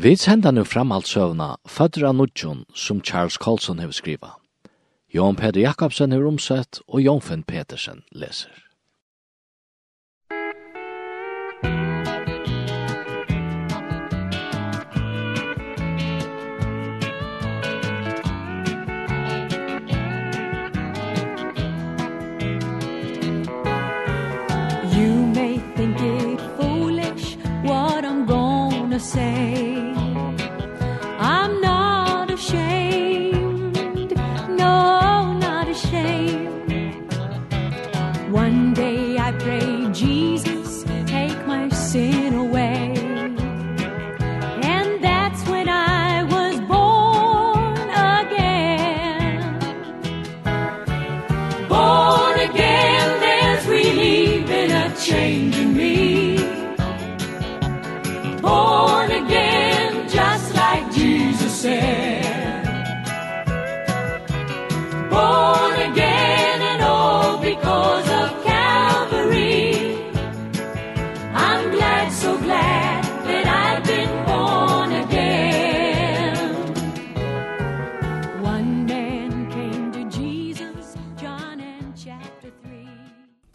Vi sender nu framhaldsøvna Fødder av Nudjon som Charles Colson hever skriva. Jon Peder Jakobsen hever omsett og Jon Finn Petersen leser. You may think it foolish what I'm gonna say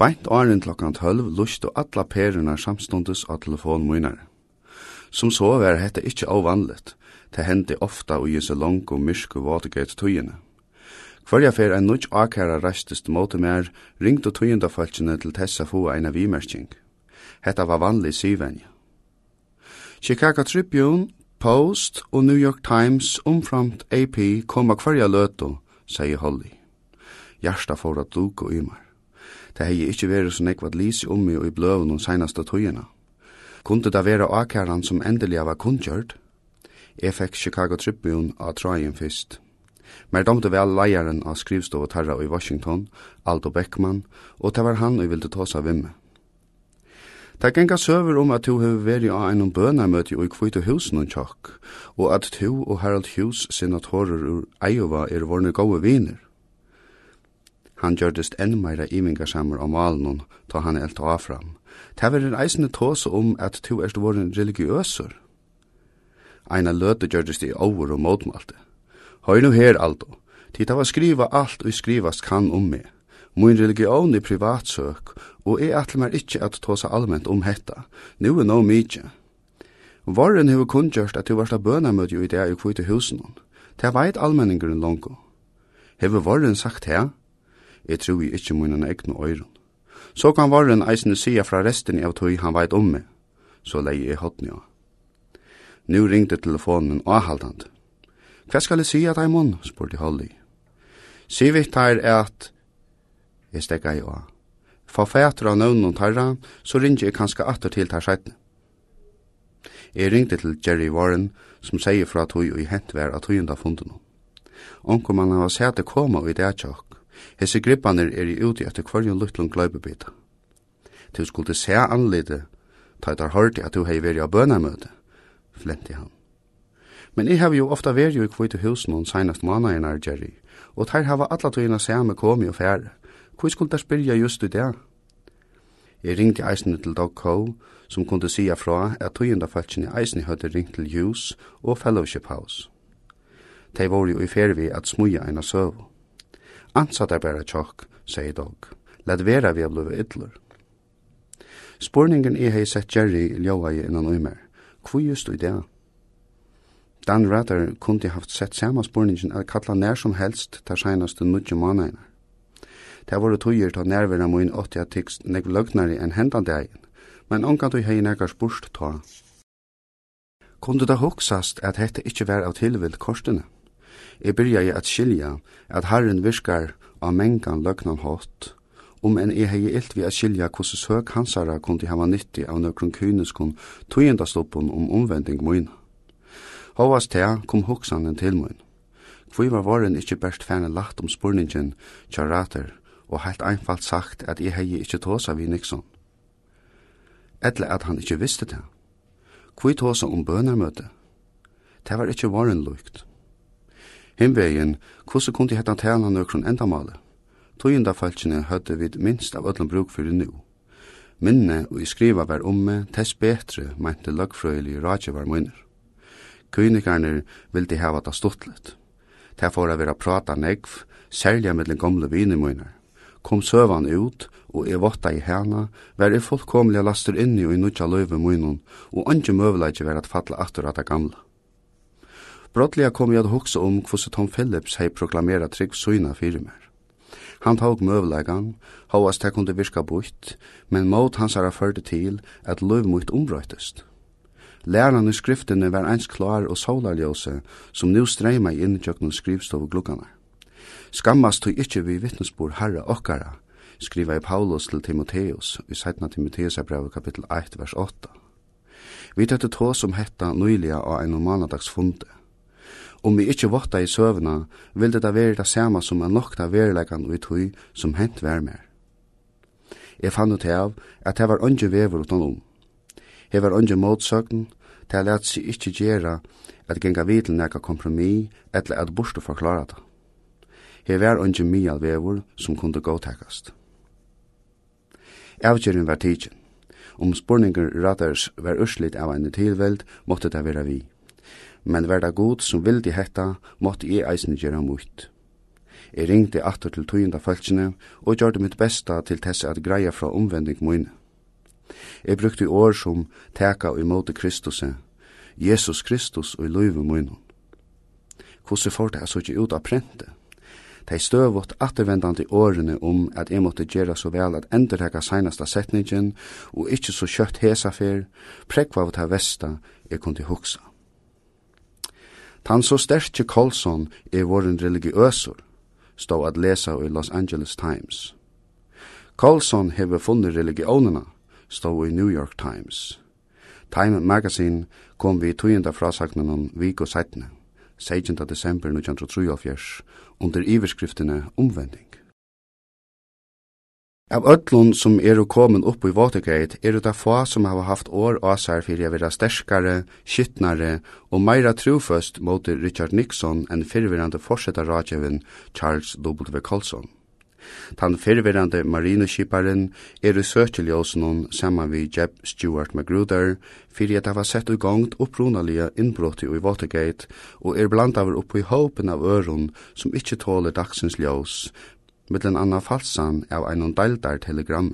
Beint åren klokkan 12 lustu alla perunar samstundes av telefon munar. Som så var hetta ikkje avvanligt. Det hendte ofta og jese lang og myrsku Watergate tøyene. Hverja fer ein nudge akara rastist mot mer ringte og tøyenda falskene til tessa få eina vimerking. Hetta var vanlig syvenja. Chicago Tribune, Post og New York Times omframt AP koma hverja løtu, sier Holly. Gjersta får at duk og ymar. Det hei ikkje veri så nekvat at lise om i og i bløven og seinaste tøyina. Kunde det vera akæran som endelig var kundgjørt? Jeg fikk Chicago Tribune av trajen fyrst. Mer domte vel leieren av skrivstov tarra i Washington, Aldo Beckman, og det var han og ville ta seg vimme. Det genga søver om at du har vært av en bønarmøte i kvite husen og tjokk, og at du og Harold Hughes senatorer ur Iowa er vorne gode viner. Han gjørdest enn meira imingarsamur om malen ta han elt av fram. Ta en eisne tåse om at tu erst voren religiøsur. Eina løte gjørdest i over og motmalte. Høy nu her, Aldo. Tid av skriva alt og skrivast kan om meg. Min religion i privatsøk, og jeg atle mer ikkje at tåse allment om hetta. Nu er no mykje. Varren hefur kunngjørst at du varst av bønamødju i det i kvite husen. Ta veit allmenningeren longo. Hefur varren sagt her, Jeg tror jeg ikke munnen egne øyren. Så kan varen eisene sida fra resten av tøy han veit om meg, så leie jeg hodni av. Nu ringte telefonen avhaldande. Hva skal jeg sida deg munn, spurte Holly. Sivik tar at, jeg stekka i av. Få fætra av nøvnen tarra, så ringte jeg kanskje atter til tar seitne. Jeg ringte til Jerry Warren, som sier fra tog og i hent vær av tøyenda funden. Onkomannen var sæte koma og i det tjokk, Hesse grippaner er i uti etter hverjum luttlun gløybebita. Tu skulle se anlite, ta etter hørti at du hei veri av bønarmøte, flenti han. Men jeg hef jo ofta veri i kvitt hus noen seinast månaden Jerry, og ter hava alla tøyina same komi og fære. Hvor skulle der spyrja just i det? Jeg ringte eisene til Doug Coe, som kunne sia fra at tøyenda falskene eisene høyde ringt til Hughes og Fellowship House. De var jo i fervi at smuja eina søvu ansat er bæra tjokk, sier dog. Let vera vi er blevet ytler. Spurningen er hei sett Jerry ljóa i innan uimer. Hvor just i det? Dan Rather kunde haft sett sama spurningen at kalla nær som helst tar seinaste nudje manainar. Det var tøyer ta nærvera moin 80 at tekst nek løgnari enn hendan dagen, men ongan du hei nekar spurst ta. Kunde det hoksast at hette ikkje var av tilvild korsene? Jeg byrjaði at skilja at Herren virkar av mengan løgnan hatt, om en jeg hei ilt vi at skilja hvordan søk hansara kundi hava nytti av nøkron kyniskon tøyendastoppen om omvending moina. Hovast tea kom hoksanen til moin. Hvor var varen ikkje best fæne lagt om spurningen tjarater, og heilt einfalt sagt at jeg hei ikkje tåsa vi Nixon. Etle at han ikkje visste det. Hvor tåsa om bønarmøte. Det var ikkje varen lukt. Himvegen, hvordan kunne de hette tjena nøkron endamale? Tøyenda falskene høtte vid minst av ødlen bruk fyrir nu. Minne og i skriva var omme, tess betre, mente løgfrøylige var munner. Kynikerne vil de hava det stuttlet. Det får å vera prata negv, særlig med den gamle vinemunner. Kom søvan ut, og jeg votta i hana, var jeg fullkomlig laster inni og i nutja løyve munnen, og andre møvleikje var at fatla atur at det gamle. Brottliga kom jag att huxa om kvose Tom Phillips hei proklamera trygg syna fyrir mer. Han tog mövlägan, hovast det kunde virka bort, men mot hans herra förde til at löv mot ombröjtest. Lärarna i skriftene var ens klar og solarljose som nu streyma i innjöknum skrivstov gluggarna. Skammast tog ikkje vi vittnesbor herra okkara, skriva i Paulus til Timoteus i 17. Timoteus brev kapittel 1, vers 8. Vi tøtte tås om hetta nyliga av en mannadags funde. Om vi ikkje votta i søvna, vil det da være det samme som er nokta verileggan og i tøy som hent vær mer. Jeg fann ut av at det var ondje vever utenom. Det var ønge motsøgn, det lät seg ikkje gjera at genga vid til neka kompromi eller at borste forklara det. Det var ondje mial vever som kunde gåtekast. Avgjøren var tidsen. Om spurningar ratars var urslit av en tilveld, måtte det være vi men var det god som vildi hetta, måtte jeg eisen gjøre mot. Jeg ringte atter til tøyenda falskene, og gjorde mitt besta til tesse at greia fra omvending møyne. Jeg brukte år som teka og imot Kristus, Jesus Kristus og i løyve møyne. Hvordan får det så ikke ut av prente? Tei støvot attervendande årene om at jeg måtte gjøre så vel at endrega seinasta setningen, og ikkje så kjøtt hesa fyr, prekva av ta vesta jeg kunne huksa. Tan så sterkje Kolson er våren religiøsor, stå at lesa i Los Angeles Times. Kolson hever funnet religionerna, stå i New York Times. Time Magazine kom vi tøyenda frasagnen om vik og 17. 16. desember 1983, under iverskriftene Omvending. Av ötlun som eru komin upp i Watergate er det få som hava haft år asar fyrir a vera sterskare, skittnare og meira truføst mot Richard Nixon enn fyrverande forsetarradjevin Charles W. Colson. Tan fyrverande marineskiparen er i søkeljósunum saman vi Jeb Stuart Magruder fyrir at hava sett i gongt upprunalige innbrottet i Watergate og er bland av oppi håpen av øron som ikkje tåler dagsins ljós, mittlen anna falsan av einon deildar telegram.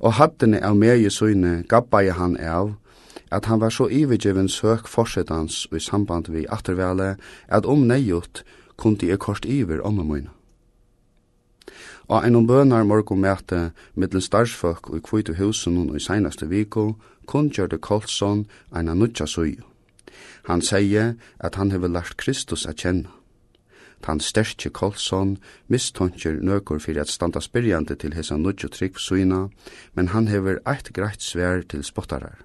Og hattene av meg i søyne gabba i han av at han var så ivergivin søk forsetans i samband vi attervele at om neiut kundi jeg kort iver om møyna. Og einon bønar morgon mæte mittlen starsfolk og kvitu husen og i seinaste viko kun gjørte Kolson eina nutja søy. Han sier at han hever lært Kristus a kjenna. Tan sterkje Kolson mistonkjer nøkur fyrir at standa spyrjande til hesa nudjo trygg suina, men han hever eit greit svær til spottarar.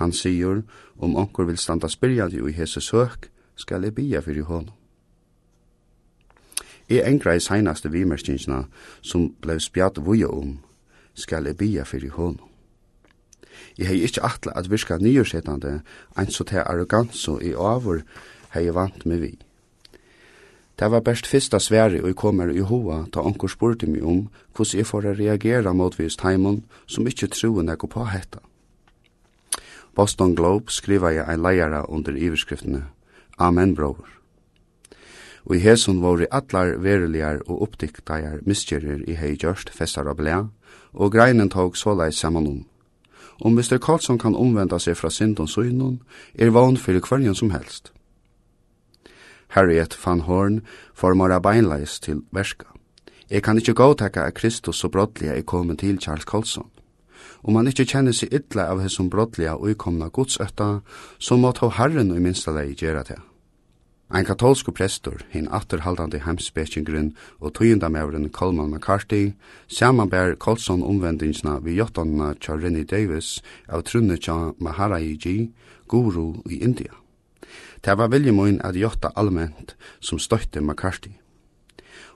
Han sigur, om onkur vil standa spyrjande i hese søk, skal jeg bia fyrir honom. Jeg engra i seinaste vimerskinsna som blei spjad vuja om, skal jeg bia fyrir honom. Jeg hei ikkje atla at virka nyursetande, ein så te arroganso i avur hei vant med vi. Det var best fyrsta sværi og jeg kommer i hoa ta onkur spurte mi om hvordan jeg får reagera motvist taimon som ikkje tror nek på hetta. Boston Globe skriva jeg ein leiara under iverskriftene Amen, bror. Og i hesson var i atlar verilegar og oppdiktajar miskjerir i hei gjørst festar av blea, og greinen tog såleis saman om. Om Mr. Karlsson kan omvenda seg fra syndon søgnon, er vann fyrir hverjan som helst. Harriet van Horn formar beinleis til verska. Jeg kan ikkje godtaka at Kristus så brottliga er kommet til Charles Colson. Om man ikkje kjenner seg ytla av hessum brottliga og ukomna godsøtta, så må ta herren og minsta lei gjera det. Ein katolsku prestur, hinn atterhaldande heimspekingren og tøyendamævren Coleman McCarthy, samanbær Colson omvendingsna vi jottonna tja Rennie Davis av trunne tja Maharaji Guru i India. Det var vilje min at jotta allment som støtte McCarthy.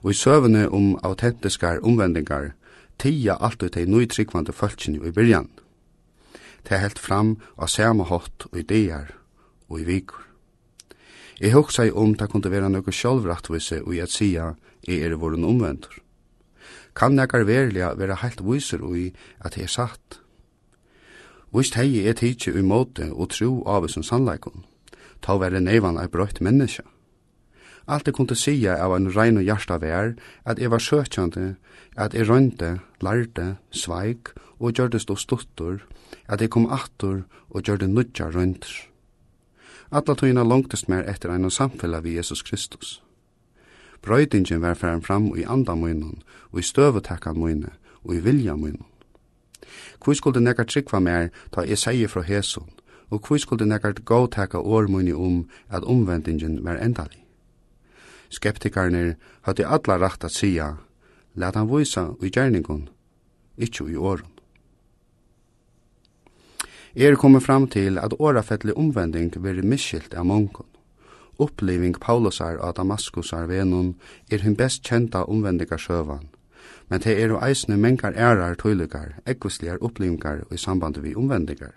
Og i søvene om autentiskar omvendingar tia alt ut ei nøytryggvande fölksinni i byrjan. Det helt fram av samme hatt og ideer og i vikur. Jeg hugsa om det kunne være noe sjálvrattvise og i at sia jeg er våren omvendur. Kan nekar verliga være heilt viser i at jeg er satt? Vist hei er tidsi ui måte og tro av som sannleikon ta være neivan ei brøyt menneske. Alt jeg kunne sige av en rein og hjarta vær, at jeg var søkjande, at jeg rønte, lærte, sveik og gjør det stå stuttur, at jeg kom attur og gjør det nudja rønter. Alla tøyna langtest mer etter ein samfella vi Jesus Kristus. Brøydingen var færen fram i anda munnen, og i støvetekkan munne, og i vilja munnen. Hvor skulle nekka trykva mer ta jeg sier fra Hesun, og hvor skulle nekkart góðtaka ormunni um at omvendingen var endalig. Skeptikarnir hattu alla rætt at sia, let han vísa i gjerningun, ikkje i orun. Er kommer fram til at årafettelig omvending veri miskilt av mongon. Uppliving Paulusar og Damaskusar venun er hun best kjenta omvendingarsøvan, men det er jo eisne mengar ærar tøylegar, ekkusligar opplevingar og i samband vi omvendingar.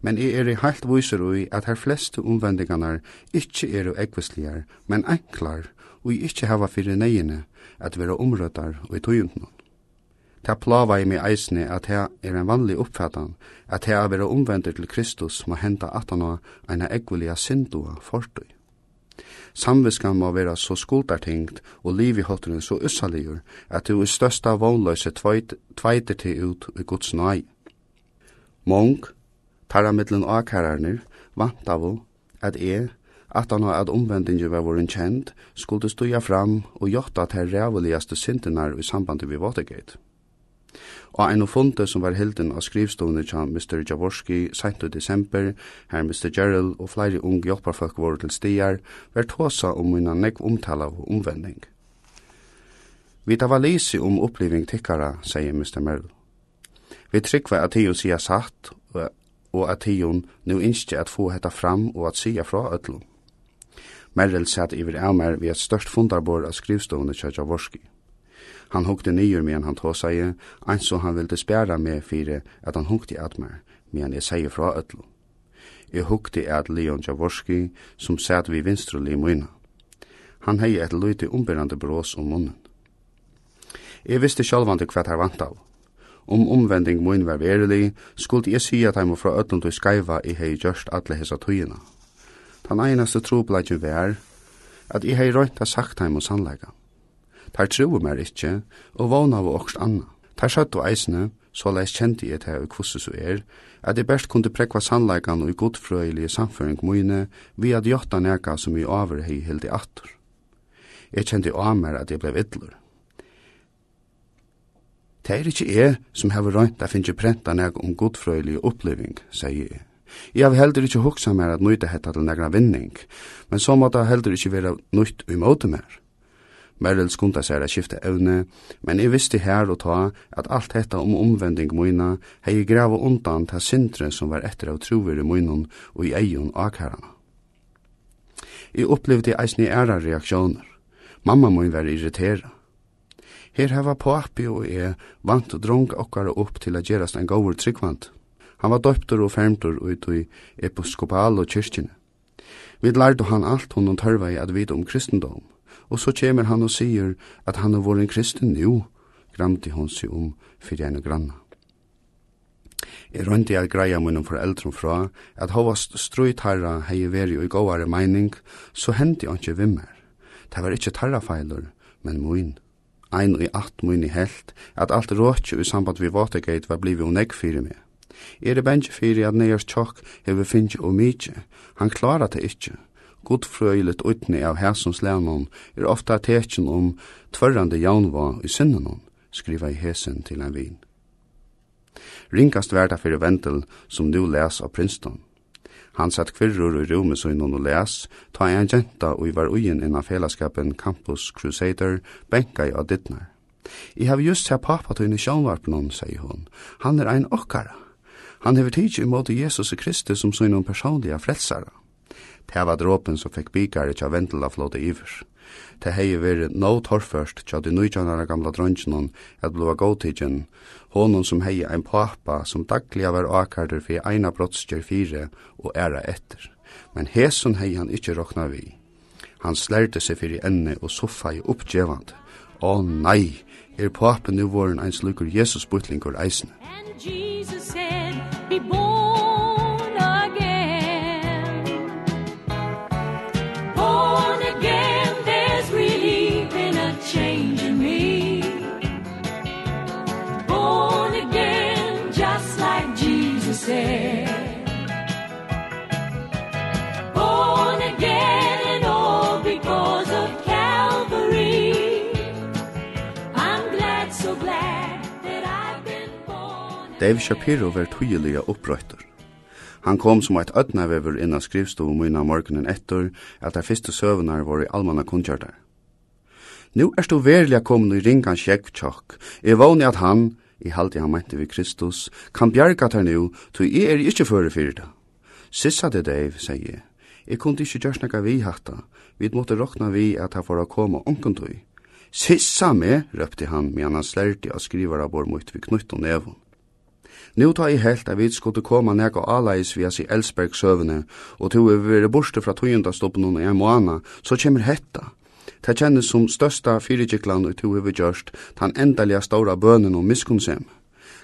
Men jeg er i heilt viser ui at her fleste omvendingarnar ikkje er jo ekvisligar, men enklar, og ikkje hava fyrir neiene at vera omrøttar og i tøyundnån. Ta plava i mi eisne at her er en vanlig oppfattan at her vera omvendir til Kristus må henta atana eina ekvilia sindua fortøy. Samviskan må vera så skuldartingt og livihåtteren så ussaligur at du i størsta vånløse tveit, tveiter til ut i Guds nøy. Mong, Tarra mittlen akararnir, vant av at e, at han at omvendingi var vorin kjent, skulle stuja fram og gjort at her ræveligaste syndinar i samband vi Watergate. Og en funde som var hilden av skrivstående til Mr. Jaworski sent i desember, her Mr. Gerald og flere unge hjelparfolk var til stier, var tåsa om minna nekv omtala av omvending. Vi tar var lise om oppliving tikkara, sier Mr. Merrill. Vi tryggva at tio sier satt og at hion nu innskje at få hetta fram og at sia fra ötlu. Merrill satt iver av mer et størst fundarbord av skrivstående kja Jaworski. Han hukte nyer medan han tåsa i, eins som han ville spæra med fire at han hukte at meg, men jeg sier fra ötlun. Jeg hukte at Leon Jaworski, som satt vi vinstru limuina. Han hei et løyte ombyrande brås om munnen. Jeg visste sjálvande hva her vant av, Om omvending mun var verilig, skulle jeg si at jeg må fra øtlund og skaiva i hei gjørst alle hesa tøyina. Den einaste trobladje var at jeg hei røynt sagt heim og sannleika. Tar tru mer ikkje, og vana av okst anna. Tar satt og eisne, så leis kjente jeg til og så er, at jeg best kunne prekva sannleikan og godfrøyelige samføring mine vi at jotta neka som jeg over hei hildi atter. Jeg kjente av mer at jeg blei vidlur. Det er ikke jeg som har røynt at finne prenta nek om godfrøylig oppleving, sier jeg. Jeg har heller ikke hoksa mer at nøyde hetta til negra vinning, men så måtte jeg heller ikke være nøyt imot mer. Merrill skunda seg at skifte evne, men jeg visste her og ta at alt hetta om omvending moina hei jeg grava undan ta sindren som var etter av trover i moinon og i eion akherrana. Jeg opplevde eisne æra reaksjoner. Mamma moin var irritera. Her hava papi og e vant og drong okkara opp til a gerast en gaur tryggvant. Han var døptur og fermtur ut i episkopal og kyrkjene. Vi lærte han alt hun tørva i at vite om kristendom, og så kjemur han og sier at han har vært en kristen nu, gramte hon seg om fyrir en granna. Jeg røndi at greia munnen for eldre fra at hva strøy tarra hei veri og i gåare meining, så hendi han ikke vimmer. Det var ikke tarra feiler, men moin ein i acht mun i helt, at alt råkje i samband vi Watergate var blivet unegg fyrir meg. Er det bensje fyrir at Neiers Tjokk hever finnje og mykje, han klarar det ikkje. Godfrøylet utne av hæsons lænon er ofta tekjen om tvørrande jaunva i sinnenon, skriva i hesen til en vin. Ringast verda fyrir Vendel som nu les av Princeton. Han satt kvirrur i rumi innan og les, ta en jenta og i var uien innan felaskapen Campus Crusader, benka i dittnar. I hef just her pappa tøyne sjånvarpnum, sier hon. Han er ein okkara. Han hever tidsi imot Jesus Kristus som søgnun personliga frelsara. Det var dråpen som fikk bikare tja vendela flåte iver. Det hei nå no torførst tja de nujjanara gamla drøntjene at blua gåtidjen, honon som hei ein pappa som daglig var akarder for eina brottskjer fire og æra etter. Men hesun hei han ikkje rokna vi. Han slerte seg fyrir enne og soffa i oppgjevand. Å nei, er papen nu våren ein slukur Jesus butlingur eisne. And Jesus said, be born Dave Shapiro var tydeliga opprøyter. Han kom som eit ötnavever innan skrivstov myna morgenen etter at de første søvnar var i almanna kundkjørtar. Nu er du verilig komin i ringan sjekvtjokk. Jeg vågner at han, i halte han mente vi Kristus, kan bjerga tar nu, tog jeg er ikkje føre fyrir det. Sissa det, Dave, sier jeg. Jeg kunne ikkje gjørs nekka vi hatta. Vi måtte råkna vi at han får koma onkuntøy. Sissa me, røpte han, medan han slærte av skrivara bor mot vi knutt og nevun. Nu tar jeg helt at vi skulle koma nega alais via si Elsberg søvne, og til vi vere borste fra tøyenda stoppen i en måned, så kommer hetta. Ta kjennes som størsta fyrirkiklan og to vi gjørst, tan endaliga stora bønen og miskunnsem.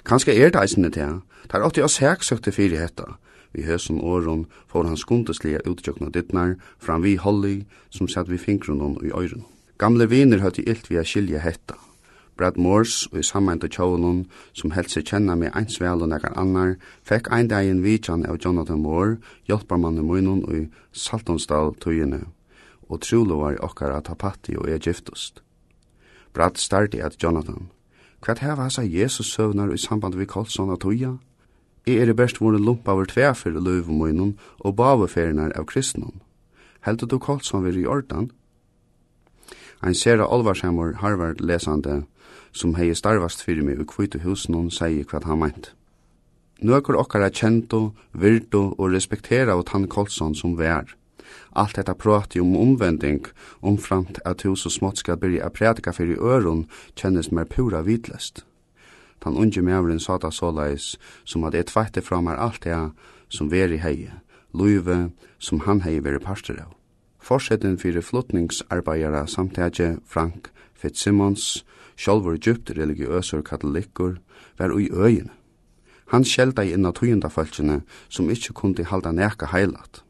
Kanskje er det eisende til, tar åtti oss heksøkte fyrir hetta. Vi høsum åren får han skundeslige utjøkna dittnar fram vi holly som satt vi og i øyren. Gamle viner høtti ilt vi a skilja hetta. Brad Morse og i sammeint av tjålen, som helst seg kjenna med eins vel og nekkar annar, fekk ein dag en vidjan av Jonathan Moore, hjelparmannen munnen og i Saltonsdal tøyene, og trolo var okkar at hapati og er giftust. Brad starti at Jonathan, hva heva hans Jesus søvnar i samband vi kolsson av tøya? I er i best vore lumpa over tvefer i løyve munnen og baveferinar av kristnum. Heldur du kolsson vir i ordan? Ein sera olvarsamur Harvard-lesande som hei starvast fyrir meg i kvitu husnån sier hva han meint. Nøkur okkara kjento, virdu og respektera av tann Kolsson som vær. Alt detta prati om omvending, omframt at hus og smått skal byrja a prædika fyrir øron, kjennes mer pura vidlest. Tan unge mevren sa da såleis, som at et tveitte fra meg alt det som veri hei, luive som han hei veri parster av. Forsetten fyrir flottningsarbeidara samtidje Frank Fitzsimmons, sjálvur djupt religiøsur katolikkur, var ui øyene. Han skjelda i inna tøyenda falskene som ikkje kundi halda neka heilat.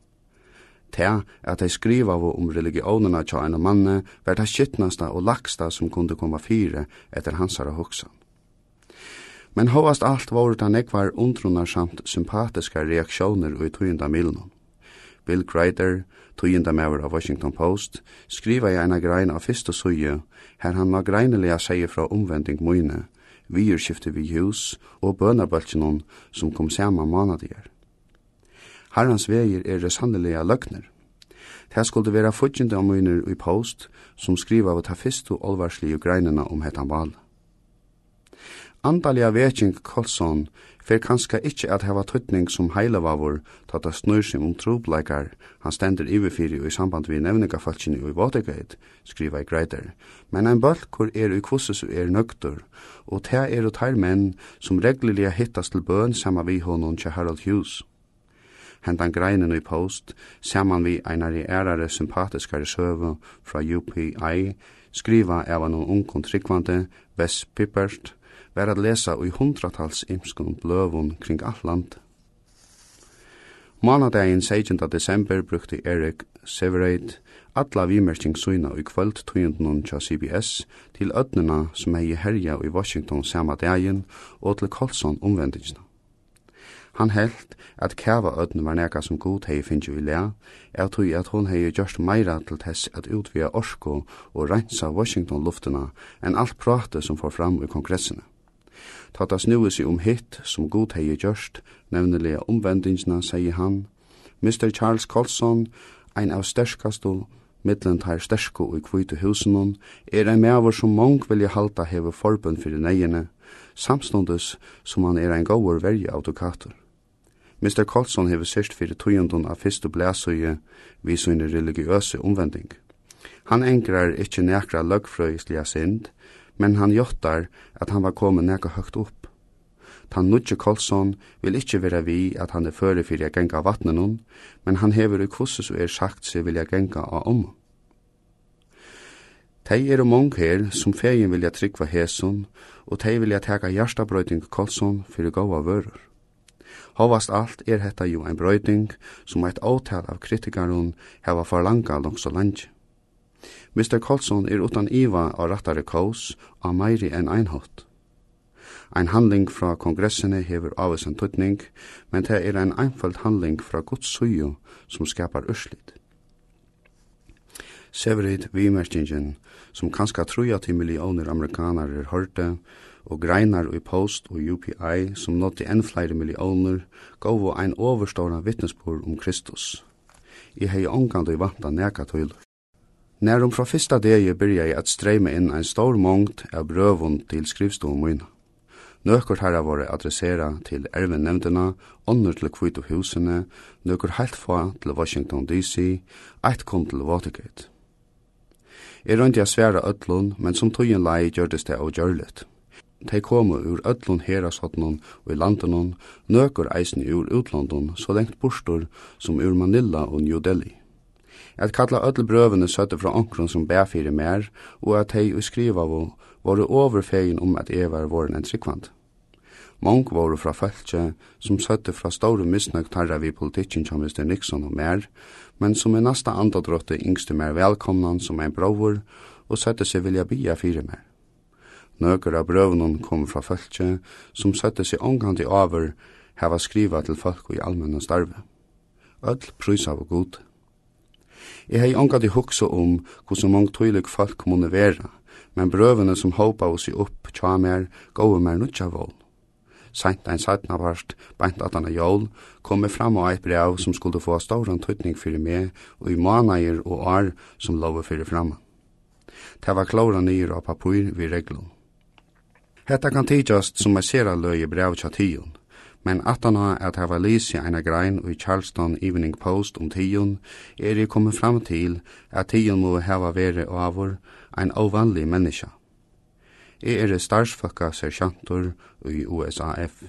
Ta at ei skriva om religionene tja enn manne var det skittnasta og laksta som kundi koma fire etter hansara hoksa. Men hovast alt var det nekvar undrunarsamt sympatiska reaksjoner ui tøyenda milnum. Bill Greider, tøyenda mever av Washington Post, skriva i eina grein av fyrsta suje her han nå greinelig sier fra omvending mine, vierskiftet vi hus og bønarbølgen som kom saman månadier. Herrans veier er det sannelige løgner. Det skulle være fudgjende av møyner i post som skriver av ta fyrst og olvarslige greinene om hetan valet. Andaliga veking Kolson fer kanska ikkje at hava tøtning som heilevavur ta ta snur seg om trobleikar han stender iverfyrir og i samband vi nevningafalkini og i Watergate, skriva i Greiter. Men ein bølkur er i kvossus er nøgtur, og te er og teir menn som regliliga hittast til bøn sama vi honum til Harold Hughes. Hentan greinen i post, saman vi einari ærare sympatiskare søve fra UPI, skriva av noen ungkon tryggvante, Wes Pippert, var at lesa i hundratals imskun bløvun kring all land. Manadagin 16. desember brukte Erik Severeit alla vimerking suina i kvöld tøyundnun tja CBS til ödnuna som hei herja i Washington sama dagen og til Kolson omvendingsna. Han held at kava ödn var neka som god hei finnju i lea, er tui at hon hei gjørst meira til tess at utvia orsko og rensa Washington luftuna enn alt prate som får fram i kongressene. Ta ta snúi seg om hitt som god hei gjørst, nevnelig omvendingsna, sier han. Mr. Charles Colson, ein av sterskast og mittlen tar stersko i kvite husen er ein meavur som mong vilja halta heve forbund fyrir neiene, samstundes som han er ein gåur verja autokator. Mr. Colson heve sørst fyrir tujundun av fyrstu blæsøye vi sunne religiøse omvending. Han engrar ikkje nekra løgfrøysliga sind, men han jottar at han var kommet neka høgt opp. Tan Nudje Kolsson vil ikkje vera vi at han er føre fyrir a genga vattnen hon, men han hever i kvossus og er sagt seg vilja genga av om. Tei er og mong her som fegin vilja tryggva heson, og tei vilja teka hjertabrøyting Kolsson fyrir gåa vörur. Hovast alt er hetta jo ein brøyting som eit åtal av kritikaren heva forlanga langs og langt. Mr. Colson er utan iva og rattare kås av meiri enn einhått. Ein handling fra kongressene hever avis en tøtning, men det er ein einfald handling fra Guds suju som skapar urslit. Severit vimerskingen, som kanska truja til millioner amerikanar er hørte, og greinar i Post og UPI som nådde enn flere millioner, gav og ein overstående vittnesbord om Kristus. I hei omgand og vanta neka tøyler. Nærum fra fyrsta degi byrja jeg at streime inn ein stor mongt av brøvun til skrivstolen min. Nøkker herra våre adressera til erven nevndina, ånder til kvitt og husene, nøkker heilt få til Washington DC, eit kom til Watergate. Jeg røndi a sværa öllun, men som tøyen lei gjørdes det av gjørlet. Tei komu ur öllun herasotnun og i landunun, nøkker eisen ur utlandun så lengt bostur som ur Manila og New Delhi at kalla öll brøvene søtte fra onkron som bæ fyrir mer, og at hei og skriva vo, våre overfegin om at jeg var våren en tryggvand. Mong våre fra fæltje, som søtte fra store misnøk tarra vi politikken som Mr. Nixon og mer, men som er nasta andadrotte yngste mer velkomnan som ein bror, og søtte seg vilja bia fyrir mer. Nøkker av brøvnen kom fra fæltje, som søtte seg omgant i over, hava skriva til folk i allmenna starve. Öll prysa av god. Jeg hei angat i huksa om hvordan mange tøylig folk måne vera, men brøvene som håpa oss i opp tja mer, gau mer nutja vold. Sent ein seitna varst, beint at han er jól, kom me fram og eit brev som skulle få stauran tøytning fyrir meg og i manager og ar som love fyrir fram. Det var klåra nyr av papur vi reglun. Hetta kan tidsast som ei sera løy i brev tja tion, men atana at hava lesi eina grein i Charleston Evening Post om tion, er jeg kommet fram til at tion må hava vere avur ein ovanlig menneska. Jeg er starsfakka sergeantur i USAF.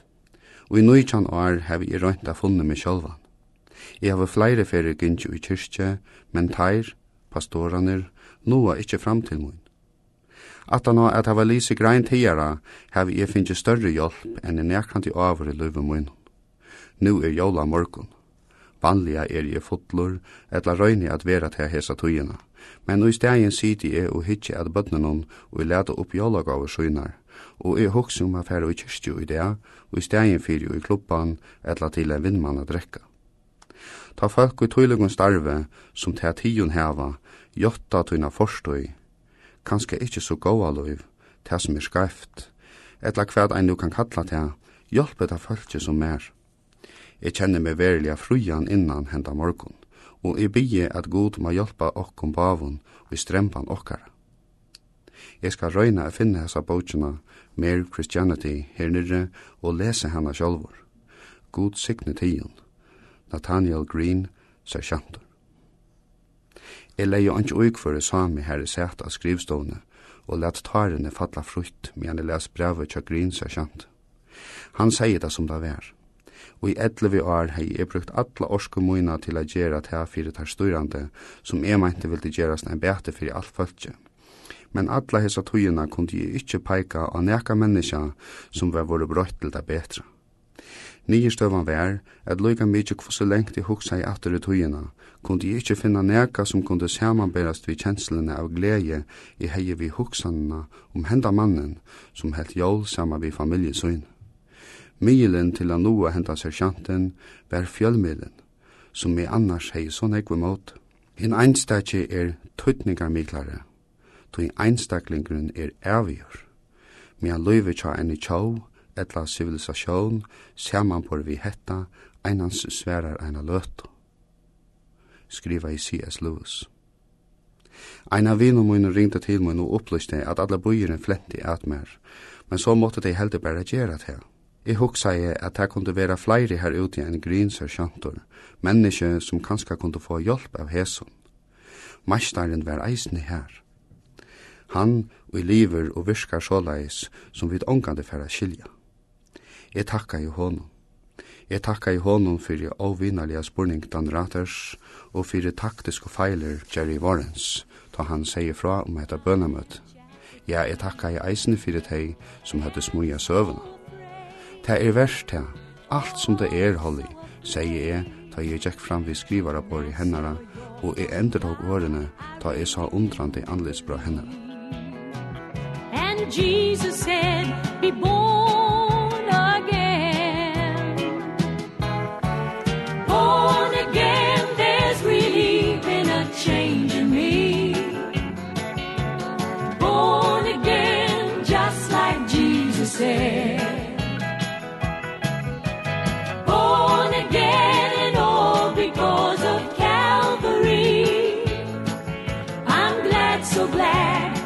Og i nøytjan år hef jeg røynta funnet meg sjálvan. Jeg hef flere fyrir gynnsi i kyrkje, men teir, pastoraner, noa ikkje fram til mun. At han at hava lise grein tiara, hava jeg finnje større hjelp enn en nekrant i avur i løyven mun. Nu er jola morgun. Vanliga er jeg fotlur, etla røyni at vera til hesa tøyina. Men nu i stegin sidi jeg og hitje at bøtnenon og jeg leta opp jola gav søynar. Og jeg hokse om affæra i kyrstju i det, og i stegin fyrir i klubban etla til en vindmann a drekka. Ta folk i tøylegun starve, som til at heva, jotta tøyna forstøy, kanskje ikkje så gåa loiv, ta som er skreift, etla kvad ein nu kan kalla ta, hjelpe ta følge som mer. Jeg kjenner meg verilig av frujan innan henda morgon, og jeg bygge at god må hjelpa okkom bavun og i strempan okkara. Jeg skal røyna å finne hessa bautsina Mer Christianity her nirre og lese hana sjálfur. God signe tion. Nathaniel Green, sergeantor. Jeg leie ikke uikføre sami her i set av skrivstående, og let tarene falla frukt, men jeg les brevet til grin sergeant. Han sier det som det er. Og i etleve år hei jeg brukt alla orske moina til a gjera ta fyrir tar styrande, som jeg meinte ville gjera en bete fyrir alt fölkje. Men alla hessa tøyina kunde jeg ikkje peika av neka menneska som var vore brøtt til det betra. Nýjestøvan vær, at loika mykje kvossu lengt i hugsa i atter i tøyina, kundi jeg ikkje finna neka som kundi samanberast vi kjenslene av glede i heie vi hugsanina om henda mannen som helt jól sama vi familjesøyn. Milen til a noa henda serkjanten vær fjölmilen, som i annars hei sånn ekve mot. En einstakje er tøytningar miklare, tøy einstaklingrun er avgjør, men han løyver tja enn i tjau, etla sivilisasjon, saman por vi hetta, einans sverar eina løtu. Skriva i C.S. Lewis. Ein av mun ringte til mun og upplyste at alla bøyren flenti at mer, men så måtte dei heldur bara gjera til. Jeg hugsa jeg at det kunne være flere her ute enn grinser kjantor, mennesker som kanskje kunne få hjelp av hesson. Mestaren var eisne her. Han og i liver og virkar såleis som vi ångande færa skilja. Jeg takka i honom. Jeg takka i honom fyrir avvinnalige spurning Dan Raters og fyrir taktiske feiler Jerry Warrens, da han sier fra om etter bønamøtt. Ja, jeg takka i eisen fyrir teg som høyde smuja søvna. Ta er verst ta, alt som det er, Holly, sier jeg, da jeg gikk fram vi skrivara på i hennara, og jeg ender tog årene da jeg sa undrande annerledes bra hennara. And Jesus said, be born so glad.